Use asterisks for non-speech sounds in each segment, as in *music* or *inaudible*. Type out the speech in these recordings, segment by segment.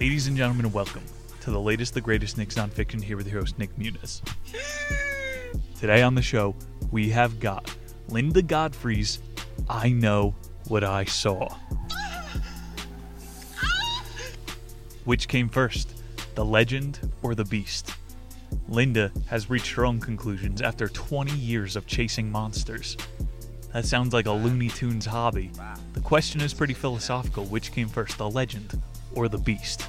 Ladies and gentlemen, welcome to the latest, the greatest Nick's nonfiction here with your host, Nick Muniz. Today on the show, we have got Linda Godfrey's I Know What I Saw. Which came first, the legend or the beast? Linda has reached her own conclusions after 20 years of chasing monsters. That sounds like a Looney Tunes hobby. The question is pretty philosophical which came first, the legend or the beast?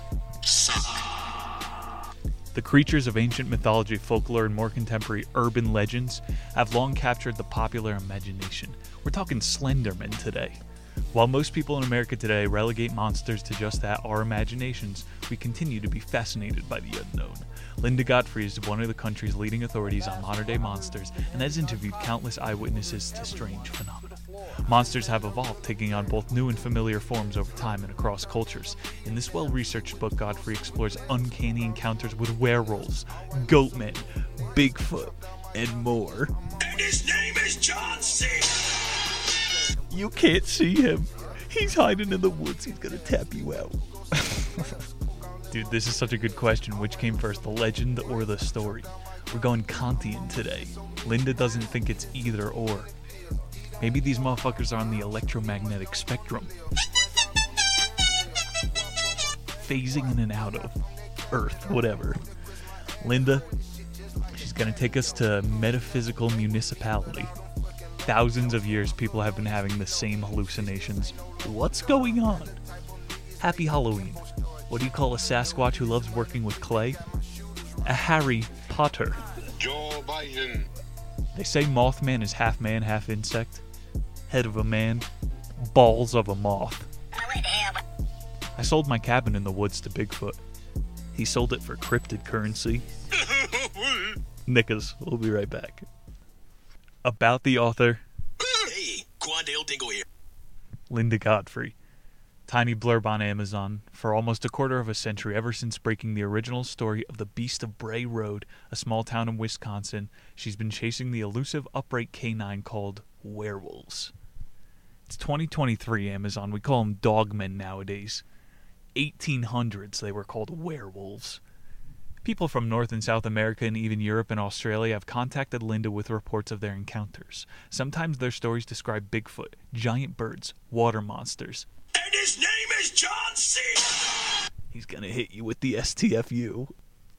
The creatures of ancient mythology, folklore, and more contemporary urban legends have long captured the popular imagination. We're talking Slenderman today. While most people in America today relegate monsters to just that, our imaginations, we continue to be fascinated by the unknown. Linda Godfrey is one of the country's leading authorities on modern day monsters and has interviewed countless eyewitnesses to strange phenomena. Monsters have evolved, taking on both new and familiar forms over time and across cultures. In this well researched book, Godfrey explores uncanny encounters with werewolves, goatmen, Bigfoot, and more. And his name is John C. You can't see him. He's hiding in the woods. He's gonna tap you out. *laughs* Dude, this is such a good question. Which came first, the legend or the story? We're going Kantian today. Linda doesn't think it's either or. Maybe these motherfuckers are on the electromagnetic spectrum. Phasing in and out of Earth, whatever. Linda, she's gonna take us to metaphysical municipality. Thousands of years people have been having the same hallucinations. What's going on? Happy Halloween. What do you call a Sasquatch who loves working with clay? A Harry Potter. Joe Biden. They say Mothman is half man, half insect. Head of a man, balls of a moth. I sold my cabin in the woods to Bigfoot. He sold it for cryptid currency. *laughs* Nickas, we'll be right back. About the author, hey, Quandale Dingle here. Linda Godfrey. Tiny blurb on Amazon. For almost a quarter of a century, ever since breaking the original story of the Beast of Bray Road, a small town in Wisconsin, she's been chasing the elusive upright canine called werewolves. It's 2023, Amazon. We call them dogmen nowadays. 1800s, they were called werewolves. People from North and South America and even Europe and Australia have contacted Linda with reports of their encounters. Sometimes their stories describe Bigfoot, giant birds, water monsters, And his name is John C. He's gonna hit you with the STFU.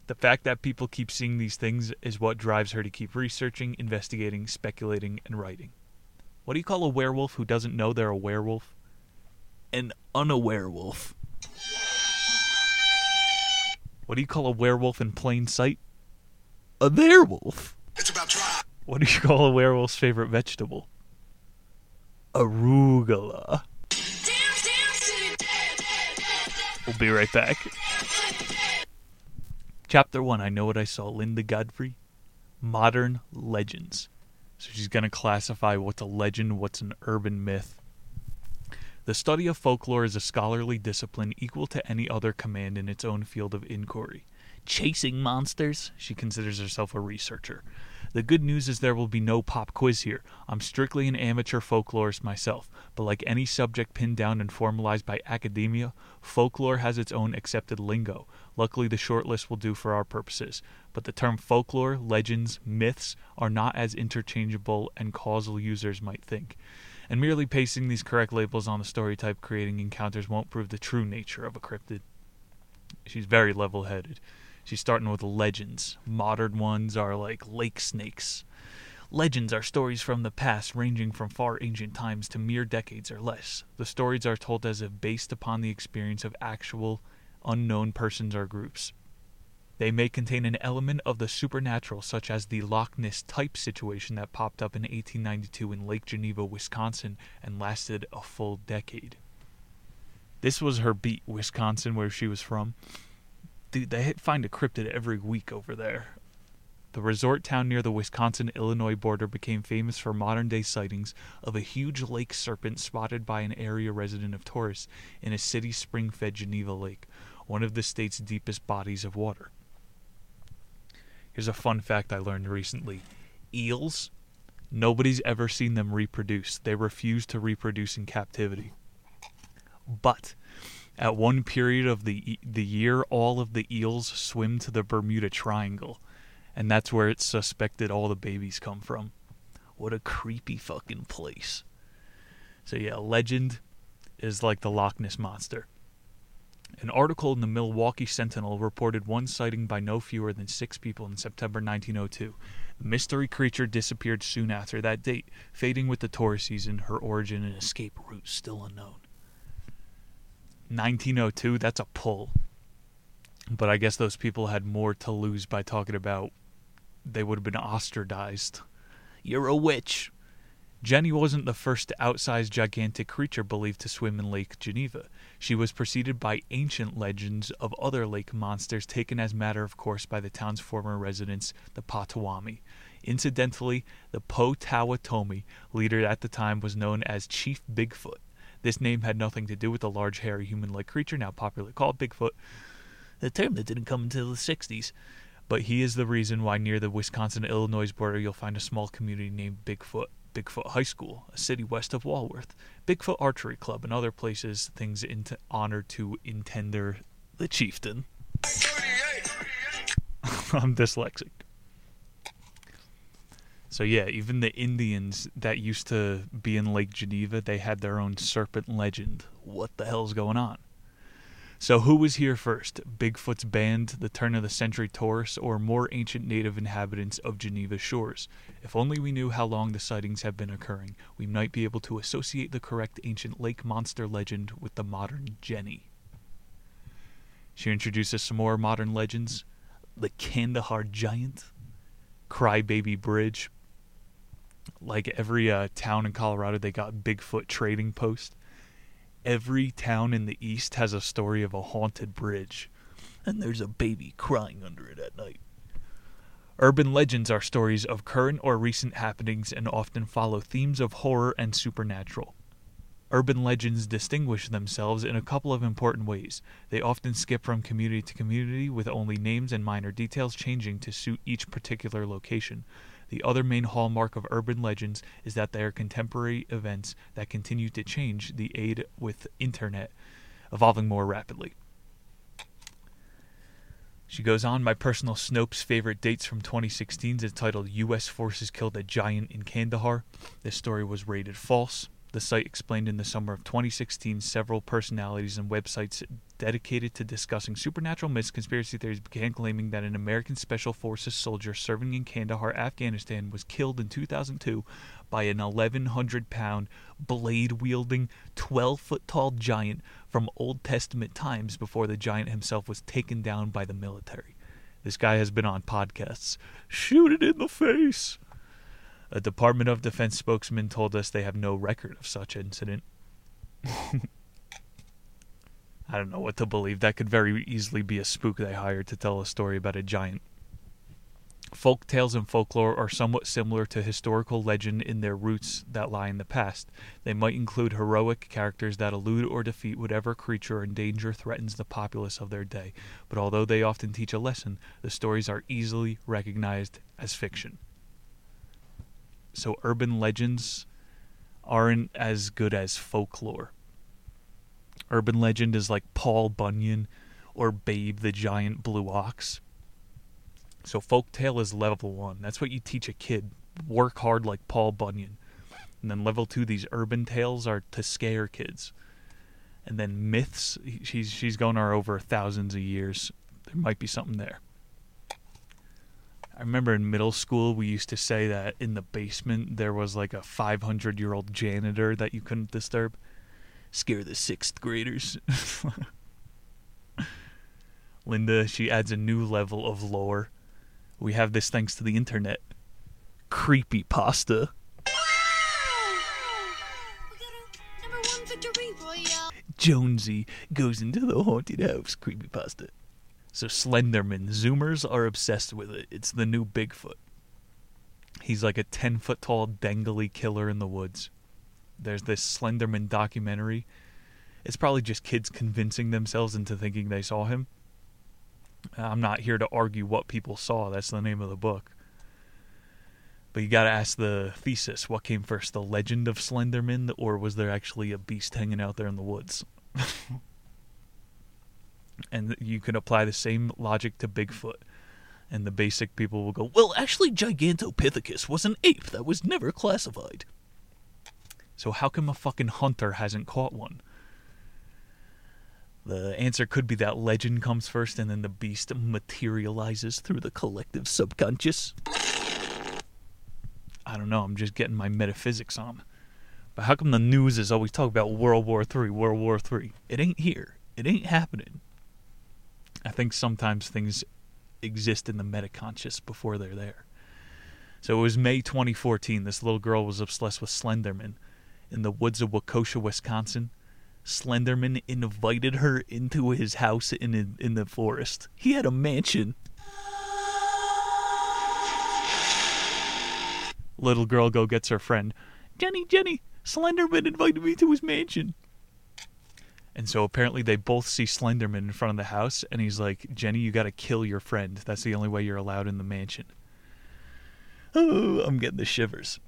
The fact that people keep seeing these things is what drives her to keep researching, investigating, speculating, and writing. What do you call a werewolf who doesn't know they're a werewolf? An unawerewolf. What do you call a werewolf in plain sight? A werewolf. It's about time. What do you call a werewolf's favorite vegetable? Arugula. We'll be right back. Chapter 1 I Know What I Saw Linda Godfrey. Modern Legends. So she's going to classify what's a legend, what's an urban myth. The study of folklore is a scholarly discipline equal to any other command in its own field of inquiry. Chasing monsters? She considers herself a researcher. The good news is there will be no pop quiz here. I'm strictly an amateur folklorist myself, but like any subject pinned down and formalized by academia, folklore has its own accepted lingo. Luckily, the short list will do for our purposes. But the term folklore, legends, myths are not as interchangeable and causal users might think. And merely pasting these correct labels on the story type creating encounters won't prove the true nature of a cryptid. She's very level headed. She's starting with legends. Modern ones are like lake snakes. Legends are stories from the past, ranging from far ancient times to mere decades or less. The stories are told as if based upon the experience of actual, unknown persons or groups. They may contain an element of the supernatural, such as the Loch Ness type situation that popped up in 1892 in Lake Geneva, Wisconsin, and lasted a full decade. This was her beat, Wisconsin, where she was from. Dude, they find a cryptid every week over there. The resort town near the Wisconsin Illinois border became famous for modern day sightings of a huge lake serpent spotted by an area resident of tourists in a city spring fed Geneva Lake, one of the state's deepest bodies of water. Here's a fun fact I learned recently eels, nobody's ever seen them reproduce. They refuse to reproduce in captivity. But At one period of the the year, all of the eels swim to the Bermuda Triangle, and that's where it's suspected all the babies come from. What a creepy fucking place. So yeah, legend is like the Loch Ness monster. An article in the Milwaukee Sentinel reported one sighting by no fewer than six people in September 1902. The mystery creature disappeared soon after that date, fading with the tourist season, her origin and escape route still unknown. 1902, that's a pull. But I guess those people had more to lose by talking about they would have been ostracized. You're a witch. Jenny wasn't the first outsized gigantic creature believed to swim in Lake Geneva. She was preceded by ancient legends of other lake monsters taken as matter of course by the town's former residents, the Potawatomi. Incidentally, the Potawatomi leader at the time was known as Chief Bigfoot. This name had nothing to do with the large, hairy, human like creature now popularly called Bigfoot, a term that didn't come until the 60s. But he is the reason why near the Wisconsin Illinois border you'll find a small community named Bigfoot. Bigfoot High School, a city west of Walworth, Bigfoot Archery Club, and other places, things in honor to Intender the Chieftain. *laughs* I'm dyslexic. So yeah, even the Indians that used to be in Lake Geneva, they had their own serpent legend. What the hell's going on? So who was here first? Bigfoot's band, the turn of the century tourists, or more ancient native inhabitants of Geneva's shores? If only we knew how long the sightings have been occurring, we might be able to associate the correct ancient lake monster legend with the modern Jenny. She introduces some more modern legends. The Kandahar Giant, Crybaby Bridge. Like every uh, town in Colorado, they got Bigfoot trading post. Every town in the east has a story of a haunted bridge, and there's a baby crying under it at night. Urban legends are stories of current or recent happenings and often follow themes of horror and supernatural. Urban legends distinguish themselves in a couple of important ways. They often skip from community to community with only names and minor details changing to suit each particular location. The other main hallmark of urban legends is that they are contemporary events that continue to change the aid with internet, evolving more rapidly. She goes on, my personal Snopes favorite dates from 2016 is titled U.S. Forces Killed a Giant in Kandahar. This story was rated false. The site explained in the summer of 2016 several personalities and websites dedicated to discussing supernatural myths, conspiracy theories began claiming that an American Special Forces soldier serving in Kandahar, Afghanistan, was killed in 2002 by an 1,100 pound, blade wielding, 12 foot tall giant from Old Testament times before the giant himself was taken down by the military. This guy has been on podcasts. Shoot it in the face! A Department of Defense spokesman told us they have no record of such incident. *laughs* I don't know what to believe. That could very easily be a spook they hired to tell a story about a giant. Folk tales and folklore are somewhat similar to historical legend in their roots that lie in the past. They might include heroic characters that elude or defeat whatever creature in danger threatens the populace of their day. But although they often teach a lesson, the stories are easily recognized as fiction. So urban legends aren't as good as folklore. Urban legend is like Paul Bunyan or Babe the Giant Blue Ox. So folktale is level one. That's what you teach a kid. Work hard like Paul Bunyan. And then level two, these urban tales are to scare kids. And then myths, she's she's going on over thousands of years. There might be something there. I remember in middle school we used to say that in the basement there was like a 500 year old janitor that you couldn't disturb. Scare the sixth graders. *laughs* Linda, she adds a new level of lore. We have this thanks to the internet. Creepy pasta. Jonesy goes into the haunted house. Creepy pasta. So Slenderman, Zoomers are obsessed with it. It's the new Bigfoot. He's like a 10 foot tall dangly killer in the woods. There's this Slenderman documentary. It's probably just kids convincing themselves into thinking they saw him. I'm not here to argue what people saw. That's the name of the book. But you got to ask the thesis what came first, the legend of Slenderman, or was there actually a beast hanging out there in the woods? *laughs* And you can apply the same logic to Bigfoot. And the basic people will go, well, actually, Gigantopithecus was an ape that was never classified. So how come a fucking hunter hasn't caught one? The answer could be that legend comes first and then the beast materializes through the collective subconscious. I don't know, I'm just getting my metaphysics on. But how come the news is always talking about World War III, World War III? It ain't here. It ain't happening. I think sometimes things exist in the metaconscious before they're there. So it was May 2014. This little girl was obsessed with Slenderman. In the woods of Waukesha, Wisconsin, Slenderman invited her into his house in in the forest. He had a mansion. Little girl go gets her friend. Jenny, Jenny, Slenderman invited me to his mansion. And so apparently they both see Slenderman in front of the house, and he's like, Jenny, you gotta kill your friend. That's the only way you're allowed in the mansion. Oh, *sighs* I'm getting the shivers.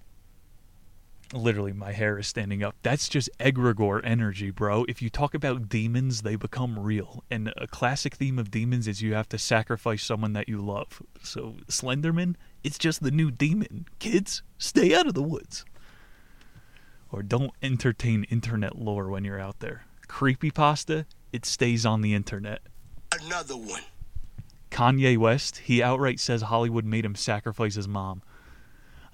Literally, my hair is standing up. That's just egregore energy, bro. If you talk about demons, they become real. And a classic theme of demons is you have to sacrifice someone that you love. So, Slenderman, it's just the new demon. Kids, stay out of the woods. Or don't entertain internet lore when you're out there. Creepy pasta, it stays on the internet. Another one. Kanye West, he outright says Hollywood made him sacrifice his mom.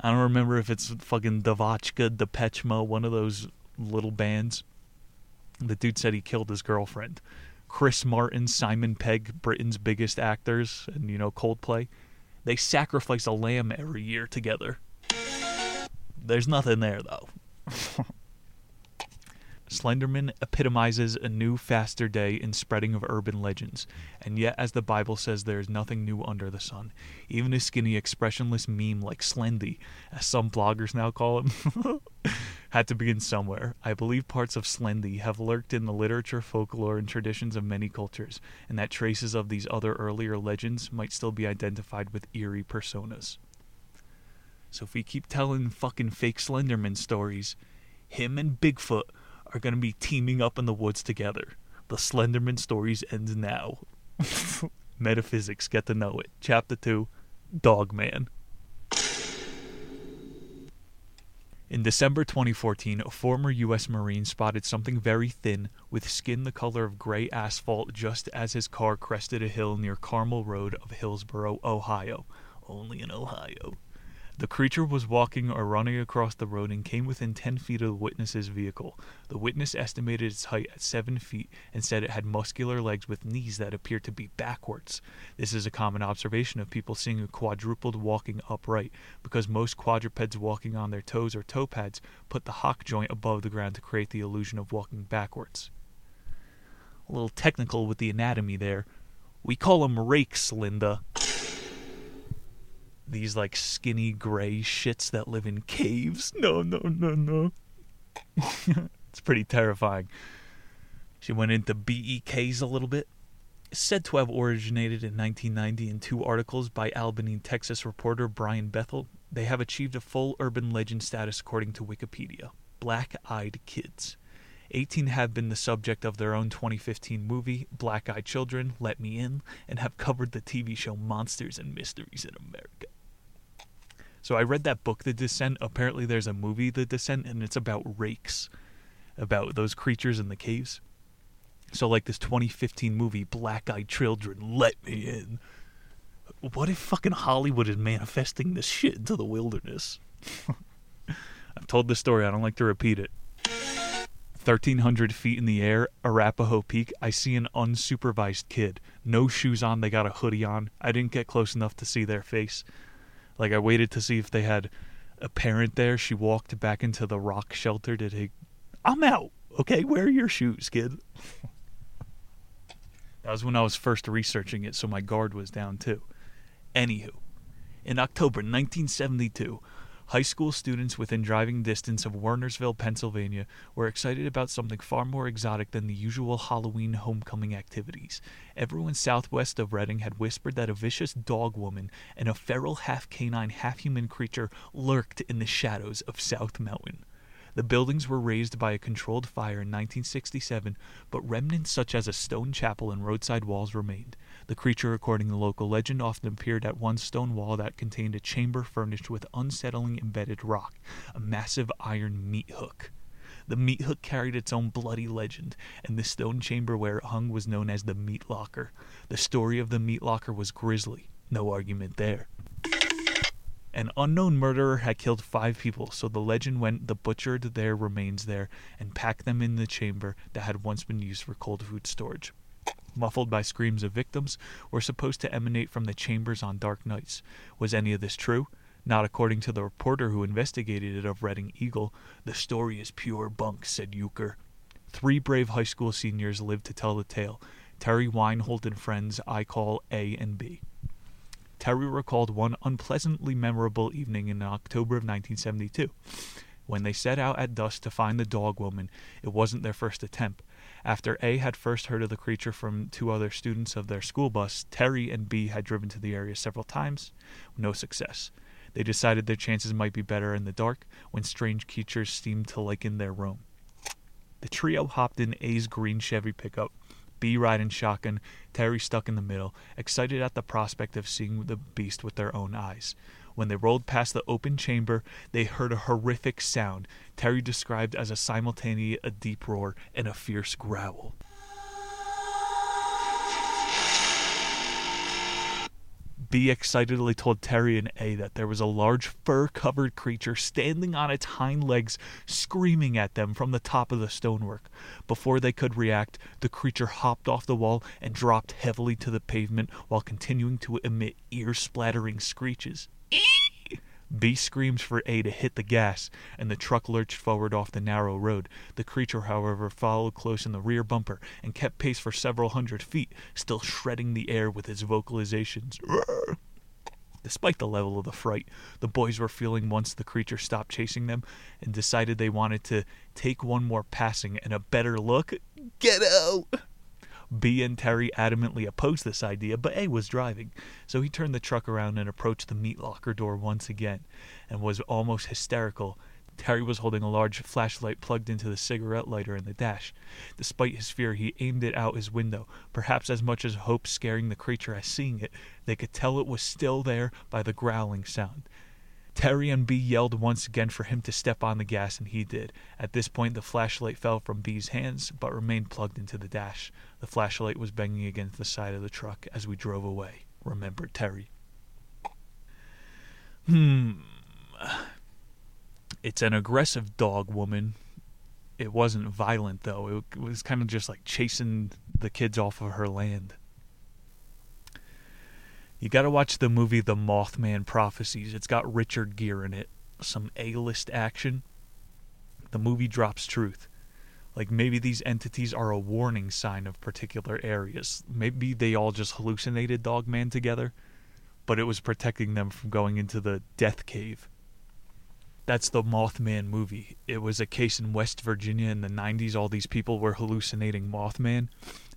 I don't remember if it's fucking Devotchka, Depeche one of those little bands. The dude said he killed his girlfriend. Chris Martin, Simon Pegg, Britain's biggest actors, and you know Coldplay, they sacrifice a lamb every year together. There's nothing there though. *laughs* Slenderman epitomizes a new, faster day in spreading of urban legends, and yet, as the Bible says, there is nothing new under the sun. Even a skinny, expressionless meme like Slendy, as some bloggers now call him, *laughs* had to begin somewhere. I believe parts of Slendy have lurked in the literature, folklore, and traditions of many cultures, and that traces of these other earlier legends might still be identified with eerie personas. So if we keep telling fucking fake Slenderman stories, him and Bigfoot are going to be teaming up in the woods together. The Slenderman stories end now. *laughs* Metaphysics, get to know it. Chapter 2 Dogman. In December 2014, a former U.S. Marine spotted something very thin with skin the color of gray asphalt just as his car crested a hill near Carmel Road of Hillsboro, Ohio. Only in Ohio. The creature was walking or running across the road and came within 10 feet of the witness's vehicle. The witness estimated its height at 7 feet and said it had muscular legs with knees that appeared to be backwards. This is a common observation of people seeing a quadruped walking upright, because most quadrupeds walking on their toes or toe pads put the hock joint above the ground to create the illusion of walking backwards. A little technical with the anatomy there. We call them rakes, Linda these like skinny gray shits that live in caves. No, no, no, no. *laughs* it's pretty terrifying. She went into BEKs a little bit. It's said to have originated in 1990 in two articles by Abilene, Texas reporter Brian Bethel. They have achieved a full urban legend status according to Wikipedia. Black Eyed Kids. 18 have been the subject of their own 2015 movie, Black Eyed Children, Let Me In, and have covered the TV show Monsters and Mysteries in America. So I read that book, The Descent. Apparently, there's a movie, The Descent, and it's about rakes, about those creatures in the caves. So, like this 2015 movie, Black Eyed Children, Let Me In. What if fucking Hollywood is manifesting this shit into the wilderness? *laughs* I've told this story, I don't like to repeat it. 1,300 feet in the air, Arapahoe Peak, I see an unsupervised kid. No shoes on, they got a hoodie on. I didn't get close enough to see their face. Like I waited to see if they had a parent there. She walked back into the rock shelter to take. I'm out. Okay, wear your shoes, kid. *laughs* that was when I was first researching it, so my guard was down too. Anywho, in October 1972, High school students within driving distance of Wernersville, Pennsylvania, were excited about something far more exotic than the usual Halloween homecoming activities. Everyone southwest of Reading had whispered that a vicious dog woman and a feral half canine, half human creature lurked in the shadows of South Mountain. The buildings were razed by a controlled fire in 1967, but remnants such as a stone chapel and roadside walls remained. The creature, according to local legend, often appeared at one stone wall that contained a chamber furnished with unsettling embedded rock, a massive iron meat hook. The meat hook carried its own bloody legend, and the stone chamber where it hung was known as the meat locker. The story of the meat locker was grisly. No argument there. An unknown murderer had killed five people, so the legend went the butchered their remains there and packed them in the chamber that had once been used for cold food storage. Muffled by screams of victims, were supposed to emanate from the chambers on dark nights. Was any of this true? Not according to the reporter who investigated it of Reading Eagle. The story is pure bunk, said Euchre. Three brave high school seniors lived to tell the tale. Terry Weinhold and friends I call A and B. Terry recalled one unpleasantly memorable evening in October of 1972. When they set out at dusk to find the dog woman, it wasn't their first attempt. After A had first heard of the creature from two other students of their school bus, Terry and B had driven to the area several times. No success. They decided their chances might be better in the dark when strange creatures seemed to liken their room. The trio hopped in A's green Chevy pickup, B riding shotgun, Terry stuck in the middle, excited at the prospect of seeing the beast with their own eyes. When they rolled past the open chamber, they heard a horrific sound Terry described as a simultaneous a deep roar and a fierce growl. B excitedly told Terry and A that there was a large fur covered creature standing on its hind legs, screaming at them from the top of the stonework. Before they could react, the creature hopped off the wall and dropped heavily to the pavement while continuing to emit ear splattering screeches. B screams for A to hit the gas, and the truck lurched forward off the narrow road. The creature, however, followed close in the rear bumper and kept pace for several hundred feet, still shredding the air with its vocalizations. Despite the level of the fright, the boys were feeling once the creature stopped chasing them and decided they wanted to take one more passing and a better look. Get out! B and Terry adamantly opposed this idea, but A was driving, so he turned the truck around and approached the meat locker door once again, and was almost hysterical. Terry was holding a large flashlight plugged into the cigarette lighter in the dash. Despite his fear, he aimed it out his window, perhaps as much as hope scaring the creature as seeing it. They could tell it was still there by the growling sound. Terry and B yelled once again for him to step on the gas, and he did. At this point, the flashlight fell from B's hands, but remained plugged into the dash. The flashlight was banging against the side of the truck as we drove away, remembered Terry. Hmm. It's an aggressive dog woman. It wasn't violent, though. It was kind of just like chasing the kids off of her land. You got to watch the movie The Mothman Prophecies. It's got Richard Gere in it. Some A-list action. The movie drops truth. Like maybe these entities are a warning sign of particular areas. Maybe they all just hallucinated Dogman together, but it was protecting them from going into the death cave. That's the Mothman movie. It was a case in West Virginia in the 90s. All these people were hallucinating Mothman,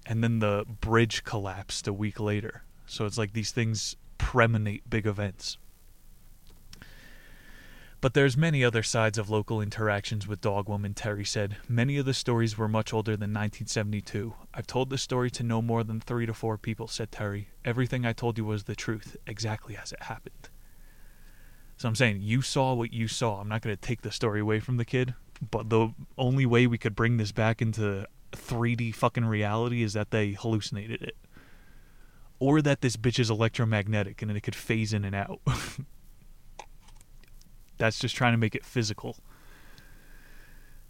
and then the bridge collapsed a week later so it's like these things premonate big events. But there's many other sides of local interactions with Dogwoman, Terry said. Many of the stories were much older than 1972. I've told this story to no more than three to four people, said Terry. Everything I told you was the truth, exactly as it happened. So I'm saying, you saw what you saw. I'm not going to take the story away from the kid, but the only way we could bring this back into 3D fucking reality is that they hallucinated it or that this bitch is electromagnetic and it could phase in and out. *laughs* That's just trying to make it physical.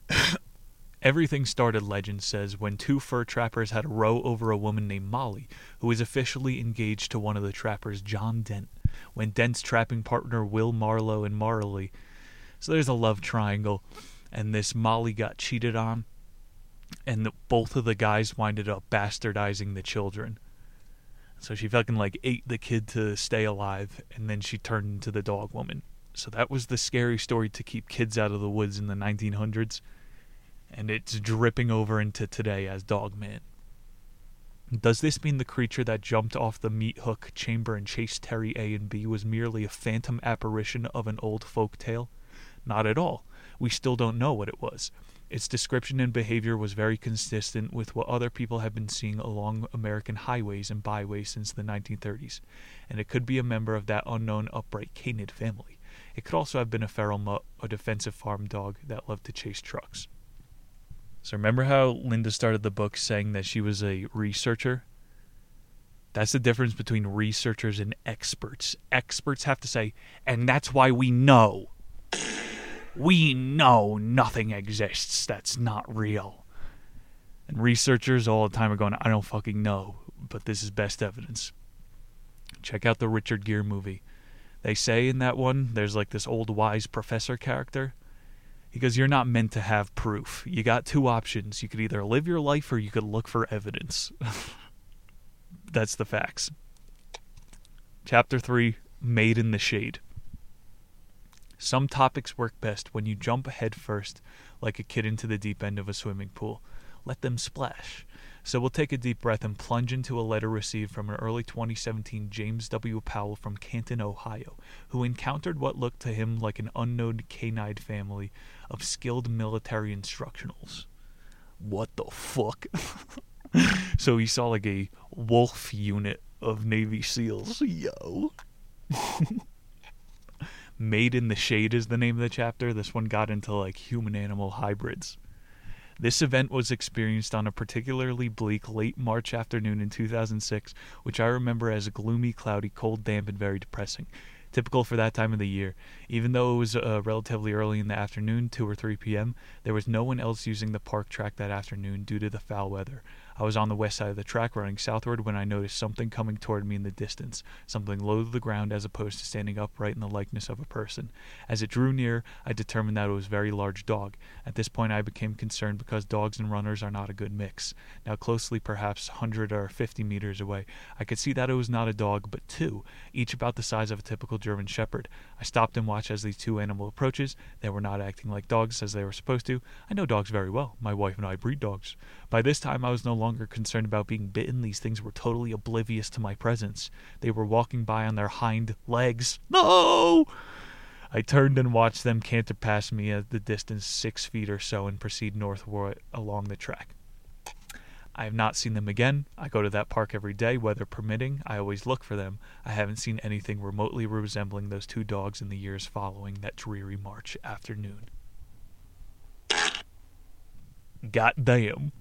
*coughs* Everything started, legend says, when two fur trappers had a row over a woman named Molly, who was officially engaged to one of the trappers, John Dent, when Dent's trapping partner, Will Marlowe, and Marley. So there's a love triangle, and this Molly got cheated on, and the, both of the guys winded up bastardizing the children. So she fucking like ate the kid to stay alive, and then she turned into the dog woman. So that was the scary story to keep kids out of the woods in the 1900s, and it's dripping over into today as Dogman. Does this mean the creature that jumped off the meat hook chamber and chased Terry A and B was merely a phantom apparition of an old folk tale? Not at all. we still don't know what it was. Its description and behavior was very consistent with what other people have been seeing along American highways and byways since the 1930s, and it could be a member of that unknown upright canid family. It could also have been a feral mutt, a defensive farm dog that loved to chase trucks. So remember how Linda started the book saying that she was a researcher? That's the difference between researchers and experts. Experts have to say, and that's why we know. We know nothing exists that's not real. And researchers all the time are going, I don't fucking know, but this is best evidence. Check out the Richard Gere movie. They say in that one, there's like this old wise professor character. He goes, You're not meant to have proof. You got two options. You could either live your life or you could look for evidence. *laughs* That's the facts. Chapter 3 Made in the Shade. Some topics work best when you jump head first, like a kid into the deep end of a swimming pool. Let them splash. So we'll take a deep breath and plunge into a letter received from an early 2017 James W. Powell from Canton, Ohio, who encountered what looked to him like an unknown canine family of skilled military instructionals. What the fuck? *laughs* so he saw like a wolf unit of Navy SEALs. Yo. *laughs* Made in the Shade is the name of the chapter. This one got into like human animal hybrids. This event was experienced on a particularly bleak late March afternoon in 2006, which I remember as gloomy, cloudy, cold, damp, and very depressing. Typical for that time of the year. Even though it was uh, relatively early in the afternoon, 2 or 3 p.m., there was no one else using the park track that afternoon due to the foul weather. I was on the west side of the track running southward when I noticed something coming toward me in the distance, something low to the ground as opposed to standing upright in the likeness of a person. As it drew near, I determined that it was a very large dog. At this point, I became concerned because dogs and runners are not a good mix. Now, closely, perhaps 100 or 50 meters away, I could see that it was not a dog, but two, each about the size of a typical German Shepherd. I stopped and watched as these two animal approaches. They were not acting like dogs as they were supposed to. I know dogs very well. My wife and I breed dogs. By this time, I was no longer concerned about being bitten. These things were totally oblivious to my presence. They were walking by on their hind legs. No! I turned and watched them canter past me at the distance six feet or so and proceed northward along the track. I have not seen them again. I go to that park every day, weather permitting. I always look for them. I haven't seen anything remotely resembling those two dogs in the years following that dreary March afternoon. God damn.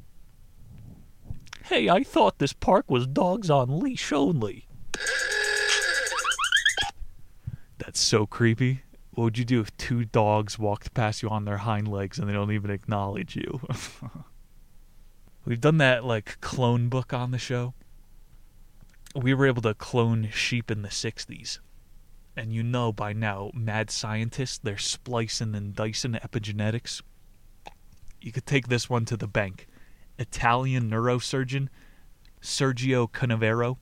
Hey, I thought this park was dogs on leash only. That's so creepy. What would you do if two dogs walked past you on their hind legs and they don't even acknowledge you? *laughs* We've done that like clone book on the show. We were able to clone sheep in the 60s. And you know by now, mad scientists, they're splicing and dicing epigenetics. You could take this one to the bank. Italian neurosurgeon Sergio Canavero,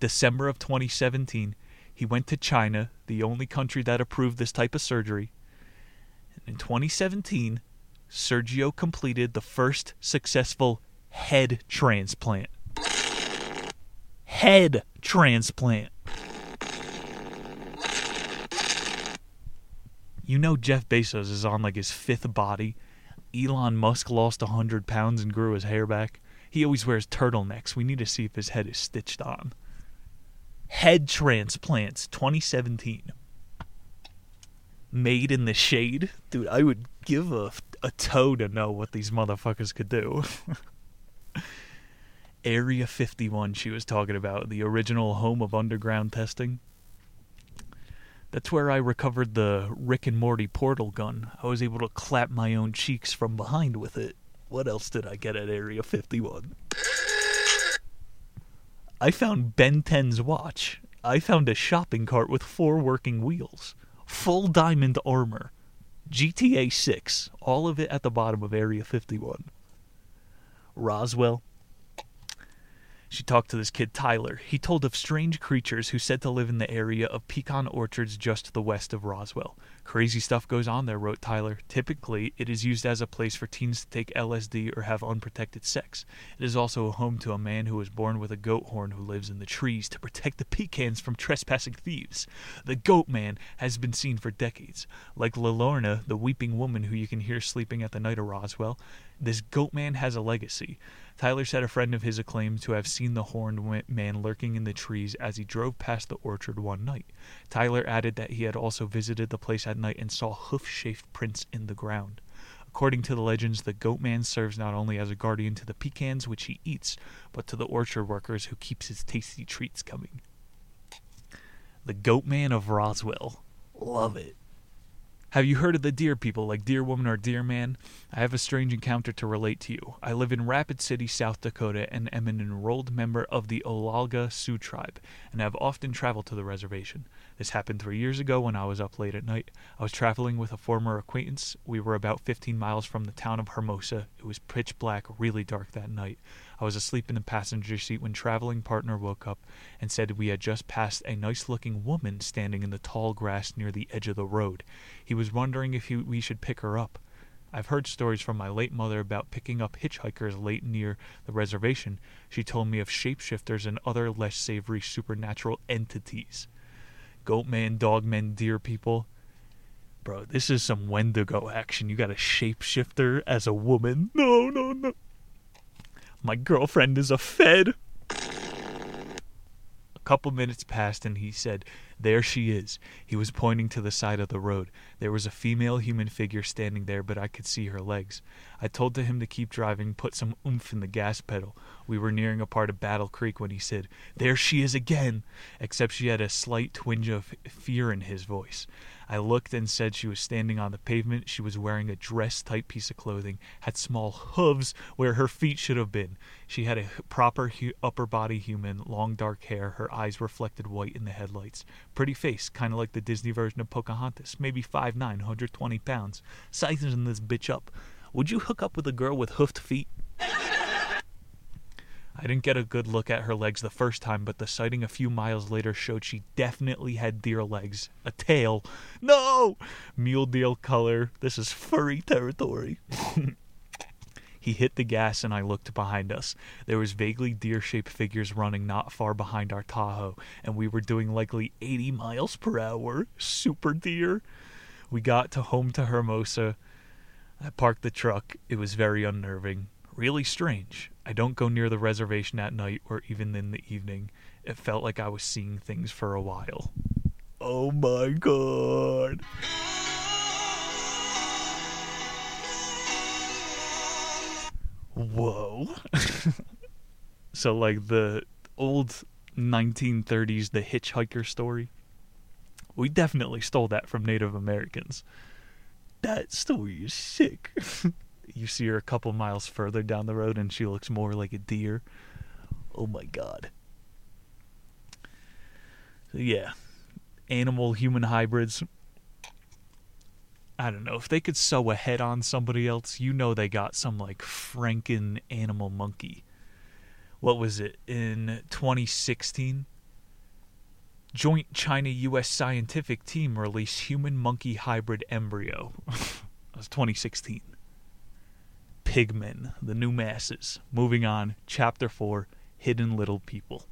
December of 2017, he went to China, the only country that approved this type of surgery. And in 2017, Sergio completed the first successful head transplant. Head transplant. You know Jeff Bezos is on like his fifth body. Elon Musk lost 100 pounds and grew his hair back. He always wears turtlenecks. We need to see if his head is stitched on. Head transplants 2017. Made in the shade. Dude, I would give a, a toe to know what these motherfuckers could do. *laughs* Area 51, she was talking about, the original home of underground testing. That's where I recovered the Rick and Morty portal gun. I was able to clap my own cheeks from behind with it. What else did I get at Area 51? I found Ben 10's watch. I found a shopping cart with four working wheels. Full diamond armor. GTA 6. All of it at the bottom of Area 51. Roswell. She talked to this kid, Tyler. He told of strange creatures who said to live in the area of pecan orchards just to the west of Roswell. Crazy stuff goes on there, wrote Tyler. Typically, it is used as a place for teens to take LSD or have unprotected sex. It is also a home to a man who was born with a goat horn who lives in the trees to protect the pecans from trespassing thieves. The goat man has been seen for decades. Like La Llorona, the weeping woman who you can hear sleeping at the night of Roswell, this goat man has a legacy. Tyler said a friend of his claimed to have seen the horned man lurking in the trees as he drove past the orchard one night. Tyler added that he had also visited the place at night and saw hoof shaped prints in the ground. According to the legends, the goat man serves not only as a guardian to the pecans which he eats, but to the orchard workers who keeps his tasty treats coming. The goat man of Roswell. Love it. Have you heard of the deer people, like Deer Woman or Deer Man? I have a strange encounter to relate to you. I live in Rapid City, South Dakota, and am an enrolled member of the Oglala Sioux tribe, and have often traveled to the reservation. This happened three years ago when I was up late at night. I was traveling with a former acquaintance. We were about 15 miles from the town of Hermosa. It was pitch black, really dark that night. I was asleep in the passenger seat when traveling partner woke up and said we had just passed a nice looking woman standing in the tall grass near the edge of the road. He was wondering if he, we should pick her up. I've heard stories from my late mother about picking up hitchhikers late near the reservation. She told me of shapeshifters and other less savory supernatural entities. Goatman, dogmen, deer people. Bro, this is some Wendigo action. You got a shapeshifter as a woman. No, no, no. My girlfriend is a Fed. A couple minutes passed and he said, There she is. He was pointing to the side of the road. There was a female human figure standing there, but I could see her legs. I told him to keep driving, put some oomph in the gas pedal. We were nearing a part of Battle Creek when he said, There she is again! Except she had a slight twinge of fear in his voice. I looked and said she was standing on the pavement. She was wearing a dress type piece of clothing, had small hooves where her feet should have been. She had a proper hu- upper body human, long dark hair. Her eyes reflected white in the headlights. Pretty face, kind of like the Disney version of Pocahontas. Maybe 5'9, 120 pounds. Sizing this bitch up. Would you hook up with a girl with hoofed feet? I didn't get a good look at her legs the first time, but the sighting a few miles later showed she definitely had deer legs. A tail. No! Mule deer color. This is furry territory. *laughs* he hit the gas and I looked behind us. There was vaguely deer-shaped figures running not far behind our Tahoe, and we were doing likely 80 miles per hour. Super deer. We got to home to Hermosa. I parked the truck. It was very unnerving. Really strange. I don't go near the reservation at night or even in the evening. It felt like I was seeing things for a while. Oh my god. Whoa. *laughs* so, like the old 1930s, the hitchhiker story, we definitely stole that from Native Americans. That story is sick. *laughs* you see her a couple miles further down the road and she looks more like a deer. Oh my god. So yeah, animal human hybrids. I don't know if they could sew a head on somebody else. You know they got some like Franken animal monkey. What was it in 2016? Joint China U.S. scientific team released human monkey hybrid embryo. *laughs* that was 2016 pigmen, the new masses. Moving on, chapter 4 Hidden Little People.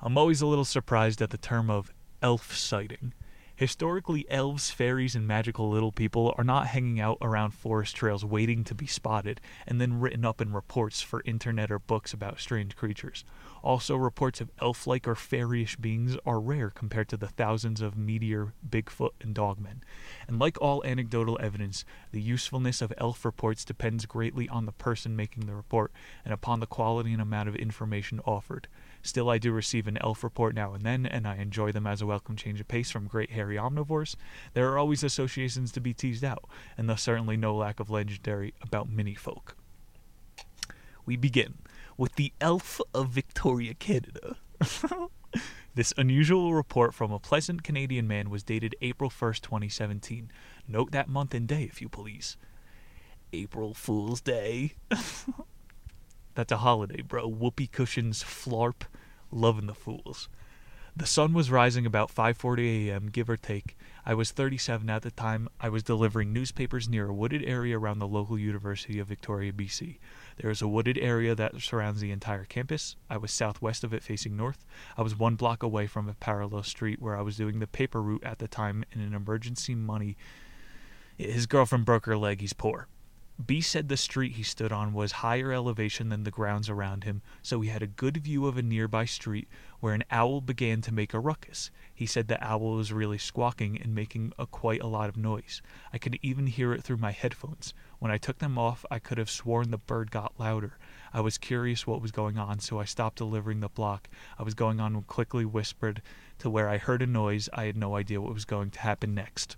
I'm always a little surprised at the term of elf sighting. Historically, elves, fairies, and magical little people are not hanging out around forest trails waiting to be spotted and then written up in reports for internet or books about strange creatures. Also, reports of elf like or fairyish beings are rare compared to the thousands of meteor, Bigfoot, and dogmen. And like all anecdotal evidence, the usefulness of elf reports depends greatly on the person making the report and upon the quality and amount of information offered. Still, I do receive an elf report now and then, and I enjoy them as a welcome change of pace from great hairy omnivores. There are always associations to be teased out, and thus certainly no lack of legendary about mini folk. We begin with the Elf of Victoria, Canada. *laughs* this unusual report from a pleasant Canadian man was dated April 1st, 2017. Note that month and day, if you please. April Fool's Day. *laughs* That's a holiday, bro. Whoopee cushions, flarp, loving the fools. The sun was rising about 5:40 a.m., give or take. I was 37 at the time. I was delivering newspapers near a wooded area around the local University of Victoria, BC. There is a wooded area that surrounds the entire campus. I was southwest of it facing north. I was one block away from a parallel street where I was doing the paper route at the time in an emergency money. His girlfriend broke her leg. He's poor. B said the street he stood on was higher elevation than the grounds around him, so he had a good view of a nearby street where an owl began to make a ruckus. He said the owl was really squawking and making a quite a lot of noise. I could even hear it through my headphones. When I took them off, I could have sworn the bird got louder. I was curious what was going on, so I stopped delivering the block. I was going on and quickly whispered to where I heard a noise. I had no idea what was going to happen next.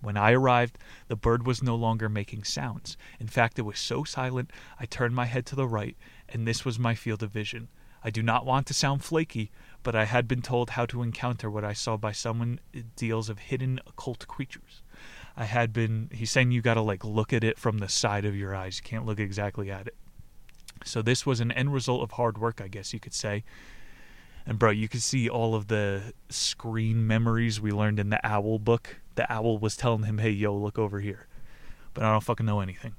When I arrived, the bird was no longer making sounds. In fact, it was so silent, I turned my head to the right, and this was my field of vision. I do not want to sound flaky, but I had been told how to encounter what I saw by someone deals of hidden occult creatures. I had been, he's saying you gotta like look at it from the side of your eyes. You can't look exactly at it. So this was an end result of hard work, I guess you could say. And bro, you could see all of the screen memories we learned in the owl book the owl was telling him, hey, yo, look over here. But I don't fucking know anything.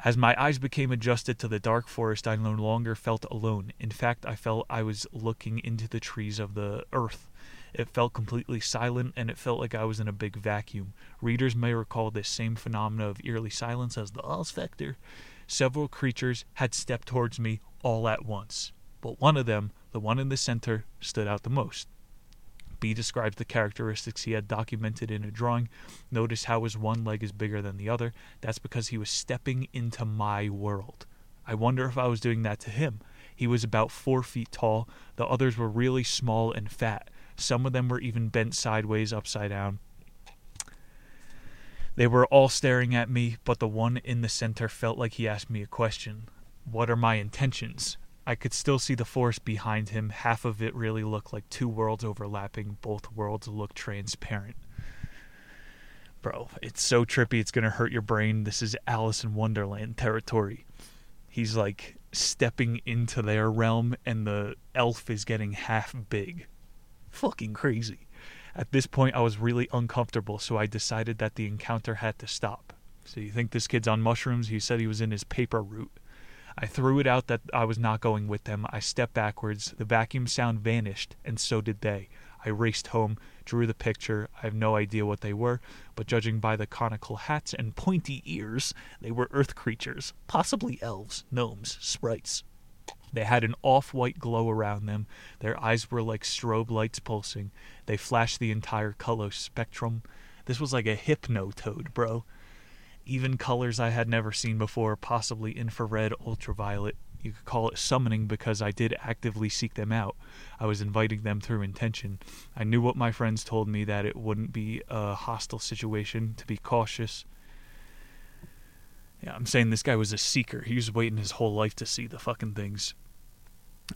As my eyes became adjusted to the dark forest, I no longer felt alone. In fact, I felt I was looking into the trees of the earth. It felt completely silent, and it felt like I was in a big vacuum. Readers may recall this same phenomena of eerily silence as the Oz. Several creatures had stepped towards me all at once, but one of them, the one in the center, stood out the most. B describes the characteristics he had documented in a drawing. Notice how his one leg is bigger than the other. That's because he was stepping into my world. I wonder if I was doing that to him. He was about four feet tall. The others were really small and fat. Some of them were even bent sideways, upside down. They were all staring at me, but the one in the center felt like he asked me a question. What are my intentions? I could still see the forest behind him. Half of it really looked like two worlds overlapping. Both worlds looked transparent. Bro, it's so trippy, it's going to hurt your brain. This is Alice in Wonderland territory. He's like stepping into their realm, and the elf is getting half big. Fucking crazy. At this point, I was really uncomfortable, so I decided that the encounter had to stop. So, you think this kid's on mushrooms? He said he was in his paper route. I threw it out that I was not going with them. I stepped backwards. The vacuum sound vanished, and so did they. I raced home, drew the picture. I have no idea what they were, but judging by the conical hats and pointy ears, they were earth creatures, possibly elves, gnomes, sprites. They had an off white glow around them. Their eyes were like strobe lights pulsing. They flashed the entire color spectrum. This was like a hypnotoad, bro even colors I had never seen before, possibly infrared, ultraviolet. You could call it summoning because I did actively seek them out. I was inviting them through intention. I knew what my friends told me that it wouldn't be a hostile situation, to be cautious. Yeah, I'm saying this guy was a seeker. He was waiting his whole life to see the fucking things.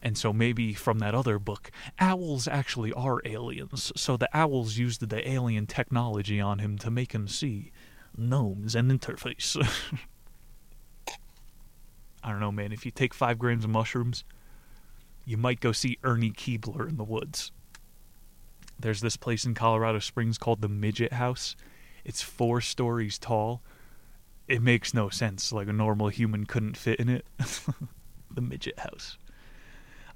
And so maybe from that other book, owls actually are aliens. So the owls used the alien technology on him to make him see gnomes and interface. *laughs* I don't know, man. If you take five grams of mushrooms, you might go see Ernie Keebler in the woods. There's this place in Colorado Springs called the Midget House. It's four stories tall. It makes no sense. Like a normal human couldn't fit in it. *laughs* the Midget House.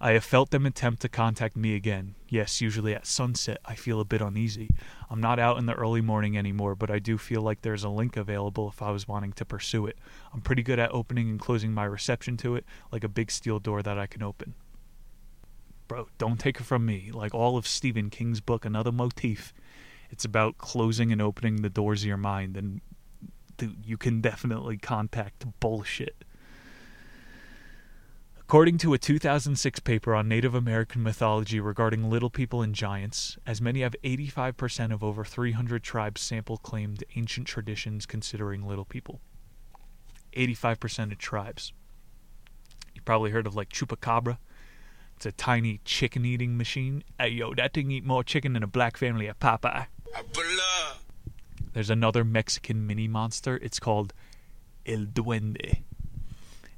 I have felt them attempt to contact me again. Yes, usually at sunset, I feel a bit uneasy. I'm not out in the early morning anymore, but I do feel like there's a link available if I was wanting to pursue it. I'm pretty good at opening and closing my reception to it, like a big steel door that I can open. Bro, don't take it from me. Like all of Stephen King's book, Another Motif, it's about closing and opening the doors of your mind, and you can definitely contact bullshit. According to a 2006 paper on Native American mythology regarding little people and giants, as many as 85% of over 300 tribes sample claimed ancient traditions considering little people. 85% of tribes. You probably heard of like chupacabra. It's a tiny chicken eating machine. Hey yo, that thing eat more chicken than a black family at Popeye. There's another Mexican mini monster. It's called El Duende.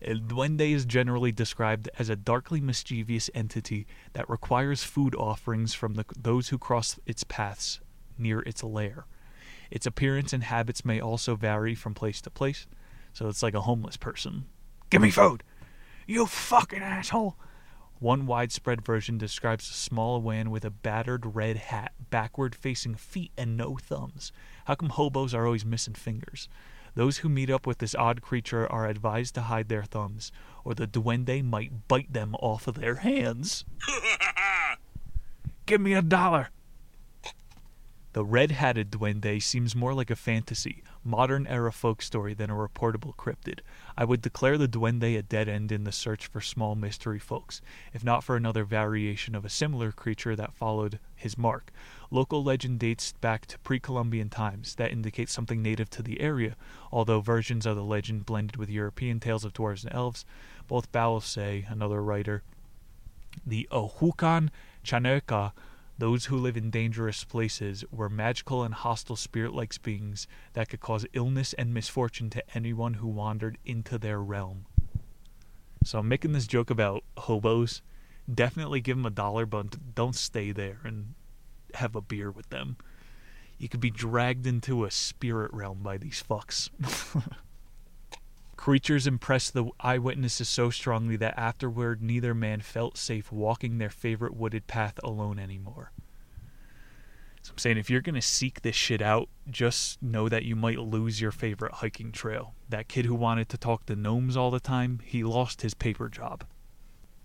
El Duende is generally described as a darkly mischievous entity that requires food offerings from the, those who cross its paths near its lair. Its appearance and habits may also vary from place to place, so it's like a homeless person. Give me food! You fucking asshole! One widespread version describes a small man with a battered red hat, backward facing feet, and no thumbs. How come hobos are always missing fingers? Those who meet up with this odd creature are advised to hide their thumbs, or the duende might bite them off of their hands. *laughs* Give me a dollar! The red hatted duende seems more like a fantasy, modern era folk story than a reportable cryptid. I would declare the duende a dead end in the search for small mystery folks, if not for another variation of a similar creature that followed his mark. Local legend dates back to pre Columbian times that indicates something native to the area, although versions of the legend blended with European tales of dwarves and elves. Both Bowles say, another writer, the Ohuican Chaneque those who live in dangerous places were magical and hostile spirit like beings that could cause illness and misfortune to anyone who wandered into their realm. So I'm making this joke about hobos. Definitely give them a dollar, but don't stay there and have a beer with them. You could be dragged into a spirit realm by these fucks. *laughs* Creatures impressed the eyewitnesses so strongly that afterward neither man felt safe walking their favorite wooded path alone anymore. So I'm saying if you're going to seek this shit out, just know that you might lose your favorite hiking trail. That kid who wanted to talk to gnomes all the time, he lost his paper job.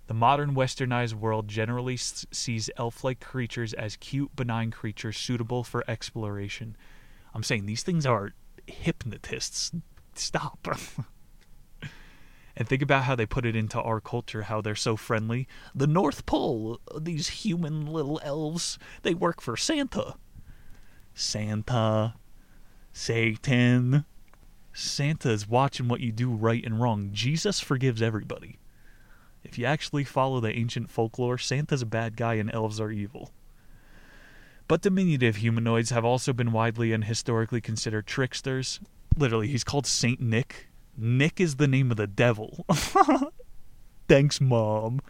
The modern westernized world generally s- sees elf like creatures as cute, benign creatures suitable for exploration. I'm saying these things are hypnotists. Stop. *laughs* and think about how they put it into our culture, how they're so friendly. The North Pole, these human little elves, they work for Santa. Santa, Satan. Santa is watching what you do right and wrong. Jesus forgives everybody. If you actually follow the ancient folklore, Santa's a bad guy and elves are evil. But diminutive humanoids have also been widely and historically considered tricksters. Literally, he's called Saint Nick. Nick is the name of the devil. *laughs* Thanks, Mom.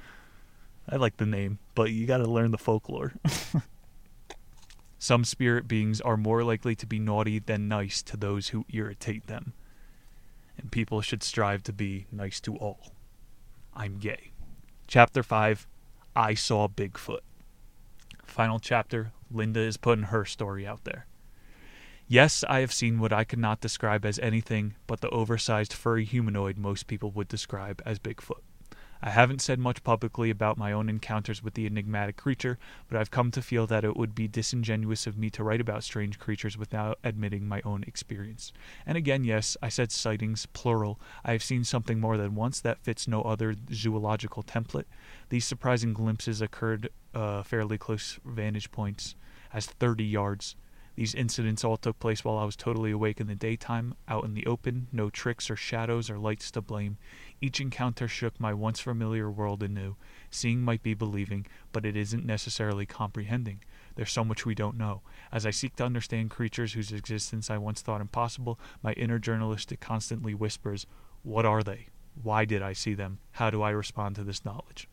I like the name, but you gotta learn the folklore. *laughs* Some spirit beings are more likely to be naughty than nice to those who irritate them. And people should strive to be nice to all. I'm gay. Chapter 5 I Saw Bigfoot. Final chapter Linda is putting her story out there. Yes, I have seen what I could not describe as anything but the oversized furry humanoid most people would describe as Bigfoot. I haven't said much publicly about my own encounters with the enigmatic creature, but I've come to feel that it would be disingenuous of me to write about strange creatures without admitting my own experience. And again, yes, I said sightings, plural. I have seen something more than once that fits no other zoological template. These surprising glimpses occurred uh, fairly close vantage points, as 30 yards. These incidents all took place while I was totally awake in the daytime, out in the open, no tricks or shadows or lights to blame. Each encounter shook my once familiar world anew. Seeing might be believing, but it isn't necessarily comprehending. There's so much we don't know. As I seek to understand creatures whose existence I once thought impossible, my inner journalistic constantly whispers, What are they? Why did I see them? How do I respond to this knowledge?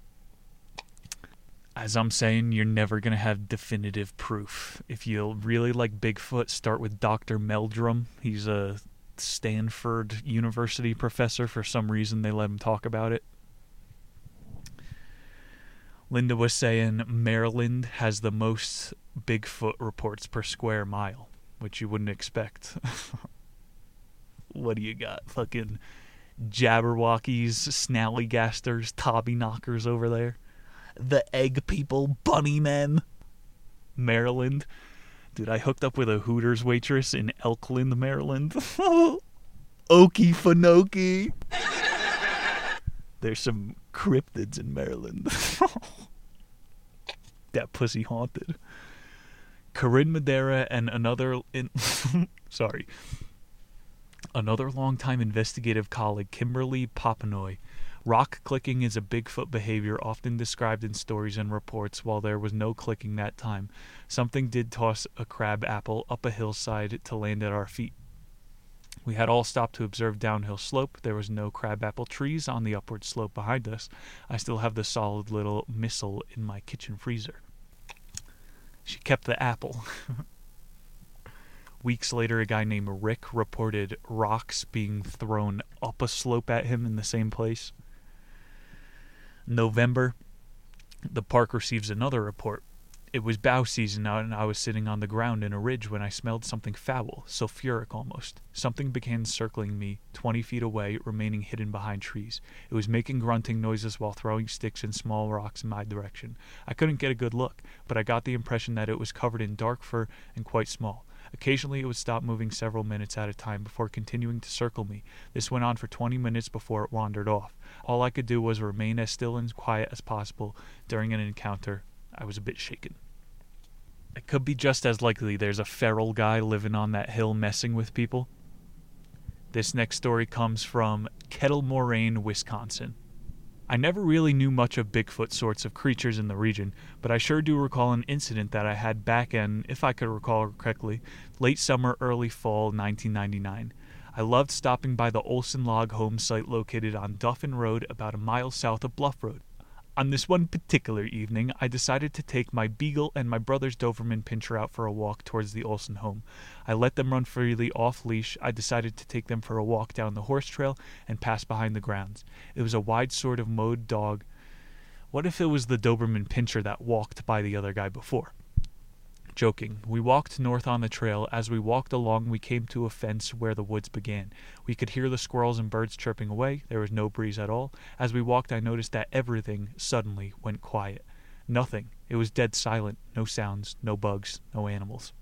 As I'm saying, you're never going to have definitive proof. If you really like Bigfoot, start with Dr. Meldrum. He's a Stanford University professor. For some reason, they let him talk about it. Linda was saying Maryland has the most Bigfoot reports per square mile, which you wouldn't expect. *laughs* what do you got? Fucking Jabberwockies, Snallygasters, Tobby Knockers over there. The Egg People, Bunny Men. Maryland. Dude, I hooked up with a Hooters waitress in Elkland, Maryland. *laughs* Okie Fanoki. *laughs* There's some cryptids in Maryland. *laughs* that pussy haunted. Corinne Madeira and another in sorry. Another longtime investigative colleague, Kimberly Papanoy. Rock clicking is a Bigfoot behavior often described in stories and reports while there was no clicking that time. Something did toss a crab apple up a hillside to land at our feet. We had all stopped to observe downhill slope. There was no crabapple trees on the upward slope behind us. I still have the solid little missile in my kitchen freezer. She kept the apple. *laughs* Weeks later, a guy named Rick reported rocks being thrown up a slope at him in the same place. November, the park receives another report. It was bow season and I was sitting on the ground in a ridge when I smelled something foul, sulphuric almost. Something began circling me, twenty feet away, remaining hidden behind trees. It was making grunting noises while throwing sticks and small rocks in my direction. I couldn't get a good look, but I got the impression that it was covered in dark fur and quite small. Occasionally, it would stop moving several minutes at a time before continuing to circle me. This went on for 20 minutes before it wandered off. All I could do was remain as still and quiet as possible during an encounter. I was a bit shaken. It could be just as likely there's a feral guy living on that hill messing with people. This next story comes from Kettle Moraine, Wisconsin. I never really knew much of Bigfoot sorts of creatures in the region, but I sure do recall an incident that I had back in, if I could recall correctly, late summer, early fall 1999. I loved stopping by the Olson Log home site located on Duffin Road about a mile south of Bluff Road. On this one particular evening, I decided to take my beagle and my brother's Doberman pinscher out for a walk towards the Olson home. I let them run freely off leash. I decided to take them for a walk down the horse trail and pass behind the grounds. It was a wide sort of mowed dog. What if it was the Doberman pinscher that walked by the other guy before? Joking. We walked north on the trail. As we walked along, we came to a fence where the woods began. We could hear the squirrels and birds chirping away. There was no breeze at all. As we walked, I noticed that everything suddenly went quiet. Nothing. It was dead silent. No sounds, no bugs, no animals.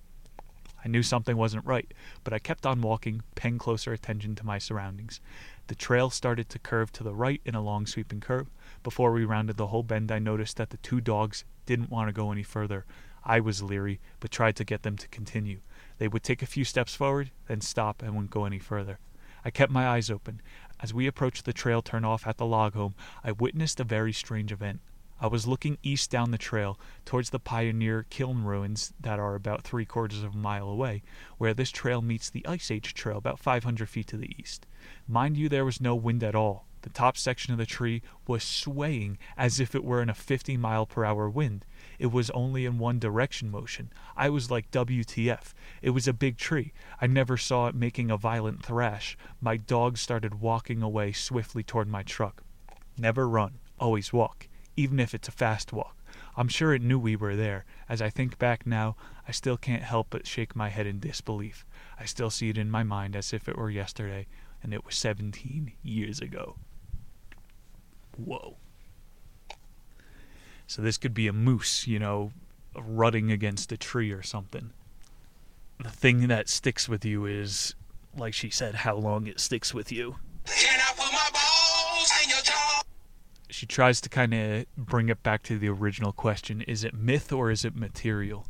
I knew something wasn't right, but I kept on walking, paying closer attention to my surroundings. The trail started to curve to the right in a long sweeping curve. Before we rounded the whole bend, I noticed that the two dogs didn't want to go any further. I was leery, but tried to get them to continue. They would take a few steps forward, then stop and wouldn't go any further. I kept my eyes open. As we approached the trail turn off at the log home, I witnessed a very strange event. I was looking east down the trail towards the Pioneer Kiln ruins that are about three quarters of a mile away, where this trail meets the Ice Age trail about 500 feet to the east. Mind you, there was no wind at all. The top section of the tree was swaying as if it were in a 50 mile per hour wind. It was only in one direction motion. I was like WTF. It was a big tree. I never saw it making a violent thrash. My dog started walking away swiftly toward my truck. Never run, always walk, even if it's a fast walk. I'm sure it knew we were there. As I think back now, I still can't help but shake my head in disbelief. I still see it in my mind as if it were yesterday, and it was 17 years ago. Whoa. So this could be a moose, you know, rutting against a tree or something. The thing that sticks with you is, like she said, how long it sticks with you. Can I put my balls in your jaw? She tries to kind of bring it back to the original question is it myth or is it material?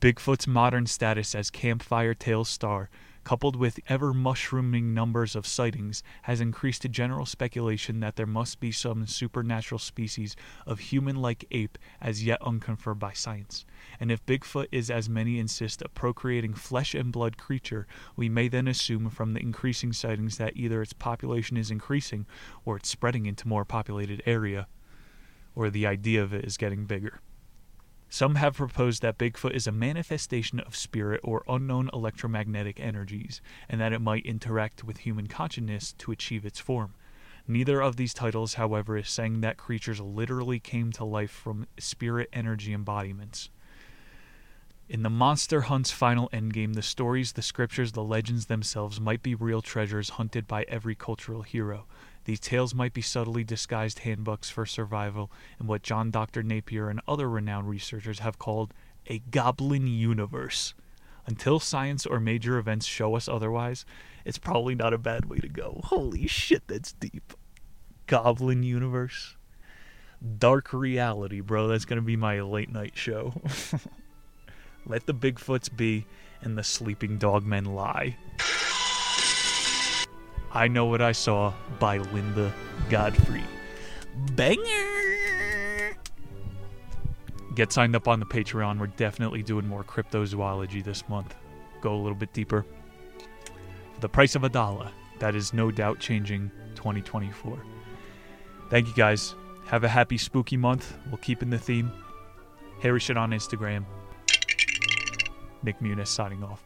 Bigfoot's modern status as Campfire Tales star coupled with ever mushrooming numbers of sightings, has increased to general speculation that there must be some supernatural species of human like ape as yet unconfirmed by science. And if Bigfoot is, as many insist, a procreating flesh and blood creature, we may then assume from the increasing sightings that either its population is increasing or it's spreading into more populated area, or the idea of it is getting bigger. Some have proposed that Bigfoot is a manifestation of spirit or unknown electromagnetic energies, and that it might interact with human consciousness to achieve its form. Neither of these titles, however, is saying that creatures literally came to life from spirit energy embodiments. In the Monster Hunt's final endgame, the stories, the scriptures, the legends themselves might be real treasures hunted by every cultural hero. These tales might be subtly disguised handbooks for survival in what John Dr. Napier and other renowned researchers have called a goblin universe. Until science or major events show us otherwise, it's probably not a bad way to go. Holy shit, that's deep. Goblin universe. Dark reality, bro. That's going to be my late night show. *laughs* Let the Bigfoots be and the sleeping dogmen lie. I Know What I Saw by Linda Godfrey. Banger! Get signed up on the Patreon. We're definitely doing more cryptozoology this month. Go a little bit deeper. for the price of a dollar. That is no doubt changing 2024. Thank you guys. Have a happy spooky month. We'll keep in the theme. Harry shit on Instagram. Nick Muniz signing off.